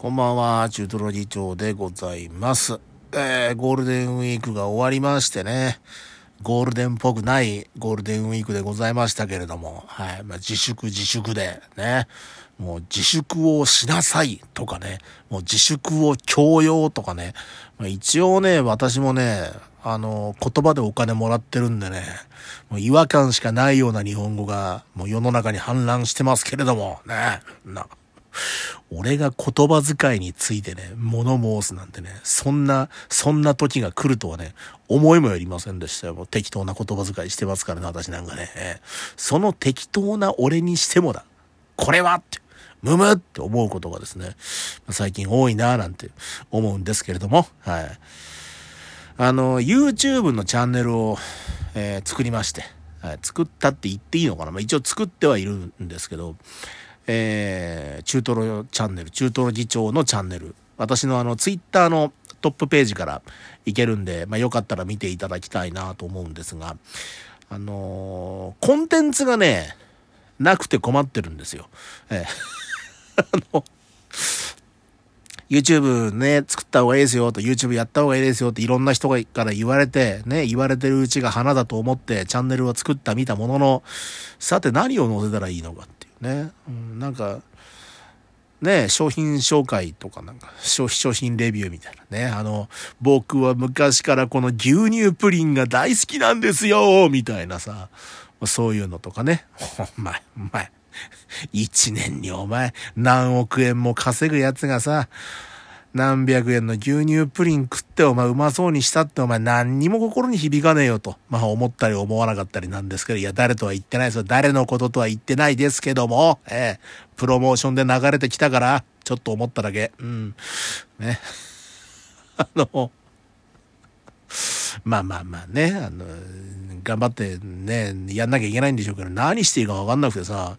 こんばんは、中トロ議長でございます。えー、ゴールデンウィークが終わりましてね、ゴールデンっぽくないゴールデンウィークでございましたけれども、はい、まあ、自粛自粛でね、もう自粛をしなさいとかね、もう自粛を強要とかね、まあ、一応ね、私もね、あの、言葉でお金もらってるんでね、もう違和感しかないような日本語が、もう世の中に氾濫してますけれども、ね、な、俺が言葉遣いについてね、物申すなんてね、そんな、そんな時が来るとはね、思いもよりませんでしたよ。もう適当な言葉遣いしてますからね、私なんかね。その適当な俺にしてもだ。これはって、むむって思うことがですね、最近多いなぁなんて思うんですけれども、はい。あの、YouTube のチャンネルを、えー作りまして、はい、作ったって言っていいのかな、まあ、一応作ってはいるんですけど、えー中トロチャンネル、中トロ議長のチャンネル、私のあの、ツイッターのトップページから行けるんで、まあ、よかったら見ていただきたいなと思うんですが、あのーコンテンツがね、なくて困ってるんですよ。えーあの、YouTube ね、作った方がいいですよと、YouTube やった方がいいですよっていろんな人から言われて、ね、言われてるうちが花だと思ってチャンネルを作った見たものの、さて何を載せたらいいのかね。うん、なんか、ね、商品紹介とかなんか、消費商品レビューみたいなね。あの、僕は昔からこの牛乳プリンが大好きなんですよみたいなさ、そういうのとかね。お前、お前。一年にお前、何億円も稼ぐやつがさ、何百円の牛乳プリン食ってお前うまそうにしたってお前何にも心に響かねえよと。まあ思ったり思わなかったりなんですけど、いや誰とは言ってないですよ。誰のこととは言ってないですけども、ええ、プロモーションで流れてきたから、ちょっと思っただけ。うん。ね。あの、まあまあまあね、あの、頑張ってね、やんなきゃいけないんでしょうけど、何していいかわかんなくてさ、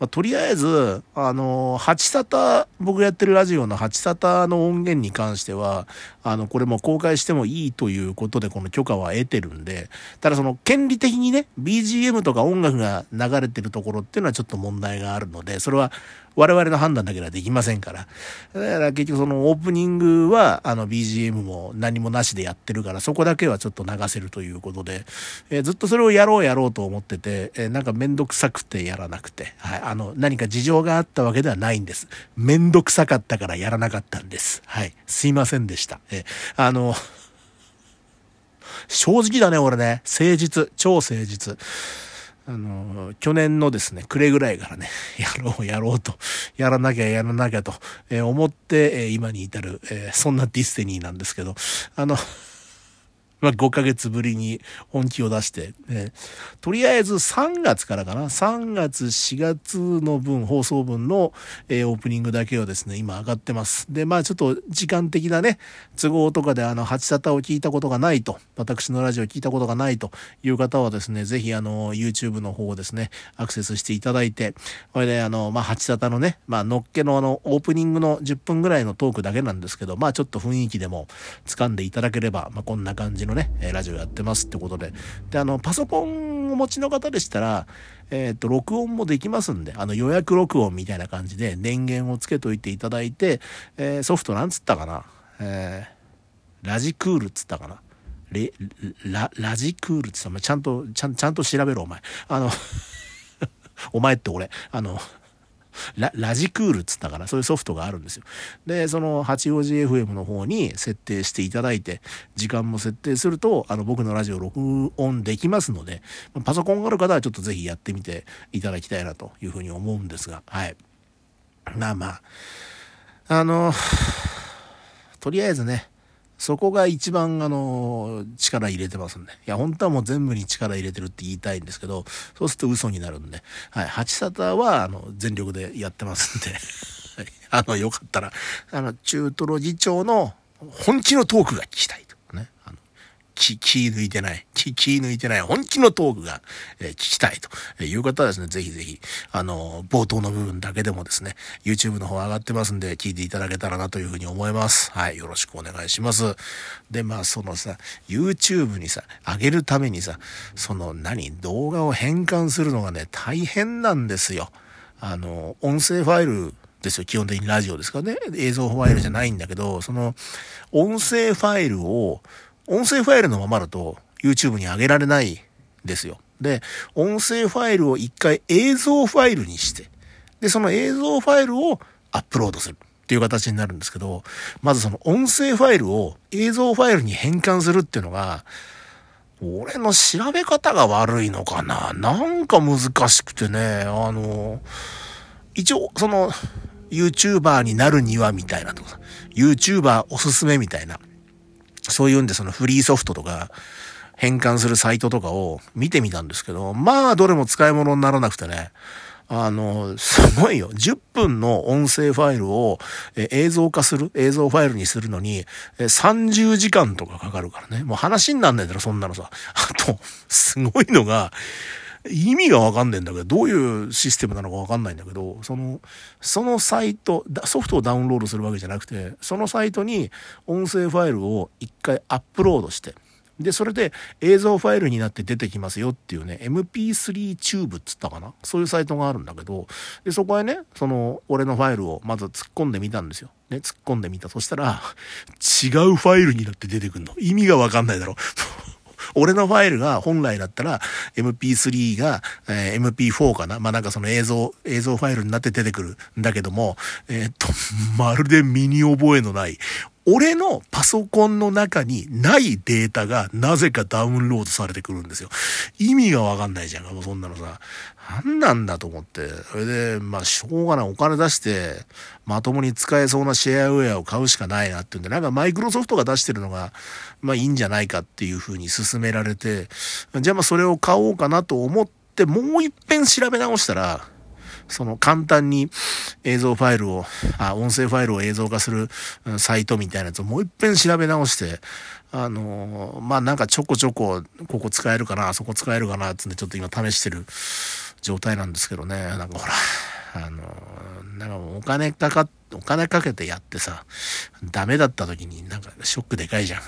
まあ、とりあえず、あの、8サタ、僕やってるラジオの8サタの音源に関しては、あの、これも公開してもいいということで、この許可は得てるんで、ただその、権利的にね、BGM とか音楽が流れてるところっていうのはちょっと問題があるので、それは我々の判断だけではできませんから。だから結局そのオープニングは、あの BGM も何もなしでやってるから、そこだけはちょっと流せるということで、えーずっとそれをやろうやろうと思ってて、えーなんかめんどくさくてやらなくて、はい、あの、何か事情があったわけではないんです。めんどくさかったからやらなかったんです。はい。すいませんでした。えあの、正直だね、俺ね。誠実。超誠実。あの、去年のですね、暮れぐらいからね、やろうやろうと、やらなきゃやらなきゃと、えー思って、えー今に至る、えーそんな destiny なんですけど、あの、まあ、5ヶ月ぶりに本気を出して、えとりあえず3月からかな、3月、4月の分、放送分の、えーオープニングだけをですね、今上がってます。で、まあちょっと時間的なね、都合とかであの、八沙を聞いたことがないと、私のラジオを聞いたことがないという方はですね、ぜひあの、YouTube の方をですね、アクセスしていただいて、これであの、まあ八沙のね、まあのっけのあの、オープニングの10分ぐらいのトークだけなんですけど、まあちょっと雰囲気でも掴んでいただければ、まあこんな感じのね、ラジオやってますってことで。で、あの、パソコンをお持ちの方でしたら、えっ、と、録音もできますんで、あの、予約録音みたいな感じで電源をつけといていただいて、えーソフトなんつったかな、えーラジクールっつったかな？レ、ラ、ラジクールっつったお前ちゃんと、ちゃん、ちゃんと調べろ、お前。あの、お前って俺、あの、ララジクールっつったかな？そういうソフトがあるんですよ。で、その八王子 FM の方に設定していただいて、時間も設定すると、あの、僕のラジオ録音できますので、パソコンがある方はちょっとぜひやってみていただきたいなというふうに思うんですが、はい。まあまあ、あの、とりあえずね、そこが一番あの、力入れてますんで。いや、本当はもう全部に力入れてるって言いたいんですけど、そうすると嘘になるんで。はい。八沙汰は、あの、全力でやってますんで。はいあの、よかったら、あの、中トロ議長の本気のトークが聞きたい。気、気抜いてない。気、気抜いてない。本気のトークが、えー聞きたいという方はですね、ぜひぜひ、あの、冒頭の部分だけでもですね、YouTube の方上がってますんで、聞いていただけたらなというふうに思います。はい。よろしくお願いします。で、まあ、そのさ、YouTube にさ、上げるためにさ、その何、動画を変換するのがね、大変なんですよ。あの、音声ファイルですよ。基本的にラジオですからね。映像ファイルじゃないんだけど、その、音声ファイルを、音声ファイルのままだと YouTube に上げられないですよ。で、音声ファイルを一回映像ファイルにして、で、その映像ファイルをアップロードするっていう形になるんですけど、まずその音声ファイルを映像ファイルに変換するっていうのが、俺の調べ方が悪いのかな？なんか難しくてね、あの、一応、その、YouTuber になるにはみたいなとか、YouTuber おすすめみたいな、そういうんでそのフリーソフトとか、変換するサイトとかを見てみたんですけど、まあどれも使い物にならなくてね、あの、すごいよ。10分の音声ファイルを映像化する、映像ファイルにするのに30時間とかかかるからね。もう話になんないだろ、そんなのさ。あと、すごいのが、意味がわかんないんだけど、どういうシステムなのかわかんないんだけど、その、そのサイト、ソフトをダウンロードするわけじゃなくて、そのサイトに音声ファイルを一回アップロードして、で、それで映像ファイルになって出てきますよっていうね、MP3 チューブっつったかな？そういうサイトがあるんだけど、で、そこへね、その、俺のファイルをまず突っ込んでみたんですよ。ね、突っ込んでみた。そしたら、違うファイルになって出てくんの。意味がわかんないだろ。俺のファイルが本来だったら MP3 が、えー、MP4 かな。まあ、なんかその映像、映像ファイルになって出てくるんだけども、えー、っと、まるで身に覚えのない俺のパソコンの中にないデータがなぜかダウンロードされてくるんですよ。意味がわかんないじゃんか、もうそんなのさ。何なんだと思って。それで、まあ、しょうがない。お金出して、まともに使えそうなシェアウェアを買うしかないなっていうんで、なんかマイクロソフトが出してるのが、まあいいんじゃないかっていうふうに勧められて、じゃあまあそれを買おうかなと思って、もう一遍調べ直したら、その簡単に映像ファイルを、あ、音声ファイルを映像化するサイトみたいなやつをもう一遍調べ直して、あのまあなんかちょこちょこ、ここ使えるかな、そこ使えるかな、つってちょっと今試してる状態なんですけどね、なんかほら、あのなんかお金かか、お金かけてやってさ、ダメだった時になんかショックでかいじゃん。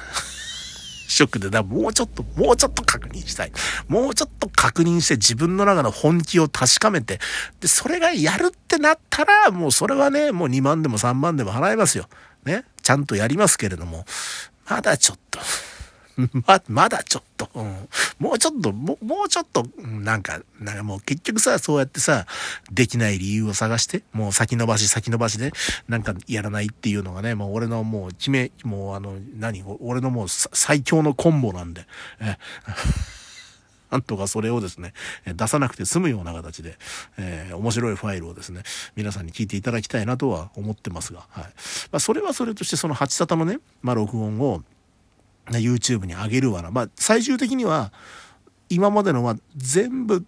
ショックで、だもうちょっと、もうちょっと確認したい。もうちょっと確認して自分の中の本気を確かめて、で、それがやるってなったら、もうそれはね、もう2万でも3万でも払いますよ。ね。ちゃんとやりますけれども、まだちょっと。ま、まだちょっと、うん、もうちょっと、ももうちょっと、なんか、なんかもう結局さ、そうやってさ、できない理由を探して、もう先延ばし先延ばしで、なんかやらないっていうのがね、もう俺のもう決め、もうあの、何、俺のもう最強のコンボなんで、え なんとかそれをですね、出さなくて済むような形で、えー、面白いファイルをですね、皆さんに聞いていただきたいなとは思ってますが、はい。まあ、それはそれとして、その8沙汰のね、まあ、録音を、YouTube に上げるわな。まあ、最終的には、今までのは全部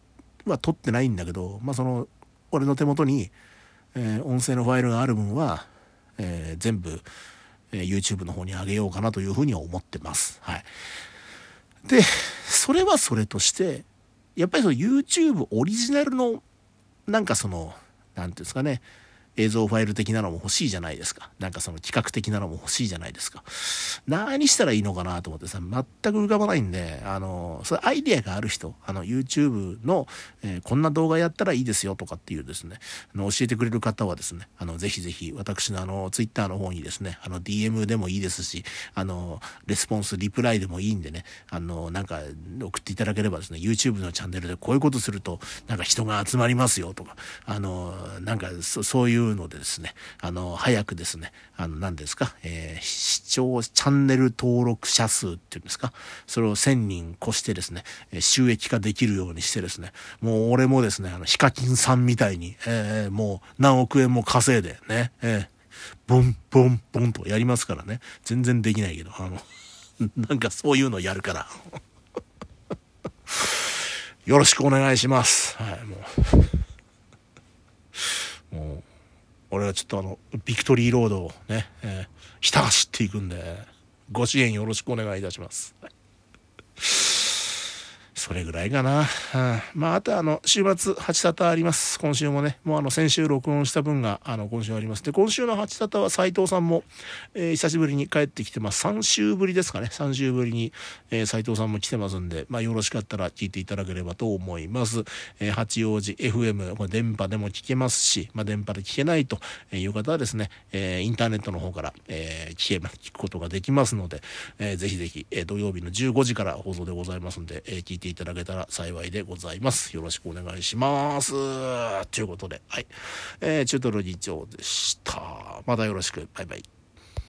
は撮ってないんだけど、まあ、その、俺の手元に、えー、音声のファイルがある分は、えー、全部、えー、YouTube の方に上げようかなというふうには思ってます。はい。で、それはそれとして、やっぱりその YouTube オリジナルの、なんかその、何ていうんですかね、映像ファイル的なのも欲しいじゃないですか。なんかその企画的なのも欲しいじゃないですか。何したらいいのかなと思ってさ、全く浮かばないんで、あの、それアイディアがある人、あの、YouTube の、えー、こんな動画やったらいいですよとかっていうですね、あの教えてくれる方はですね、あの、ぜひぜひ私のあの、Twitter の方にですね、あの、DM でもいいですし、あの、レスポンス、リプライでもいいんでね、あの、なんか送っていただければですね、YouTube のチャンネルでこういうことすると、なんか人が集まりますよとか、あの、なんかそそういううのでですね、あの、早くですね、あの、何ですか、えー、視聴、チャンネル登録者数っていうんですか、それを1000人越してですね、収益化できるようにしてですね、もう俺もですね、あの、ヒカキンさんみたいに、えー、もう何億円も稼いでね、えー、ボンボンボンとやりますからね、全然できないけど、あの、なんかそういうのやるから。よろしくお願いします。はい、もう。もう俺はちょっとあの、ビクトリーロードをね、えー、ひた走っていくんで、ご支援よろしくお願いいたします。それぐらいかな。うん、まあ、あとあの、週末、8沙汰あります。今週もね。もうあの、先週録音した分が、あの、今週あります。で、今週の8沙汰は斉藤さんも、えー、久しぶりに帰ってきてます。3週ぶりですかね。3週ぶりに、えー、斉藤さんも来てますんで、まあ、よろしかったら聞いていただければと思います。えー、八王子 FM、これ電波でも聞けますし、まあ、電波で聞けないという方はですね、えー、インターネットの方から、えー、聞け、聞くことができますので、えー、ぜひぜひ、えー、土曜日の15時から放送でございますんで、えー、聞いていただけたら幸いでございます。よろしくお願いします。ということで、はい。えー、チュートル議長でした。またよろしく。バイバイ。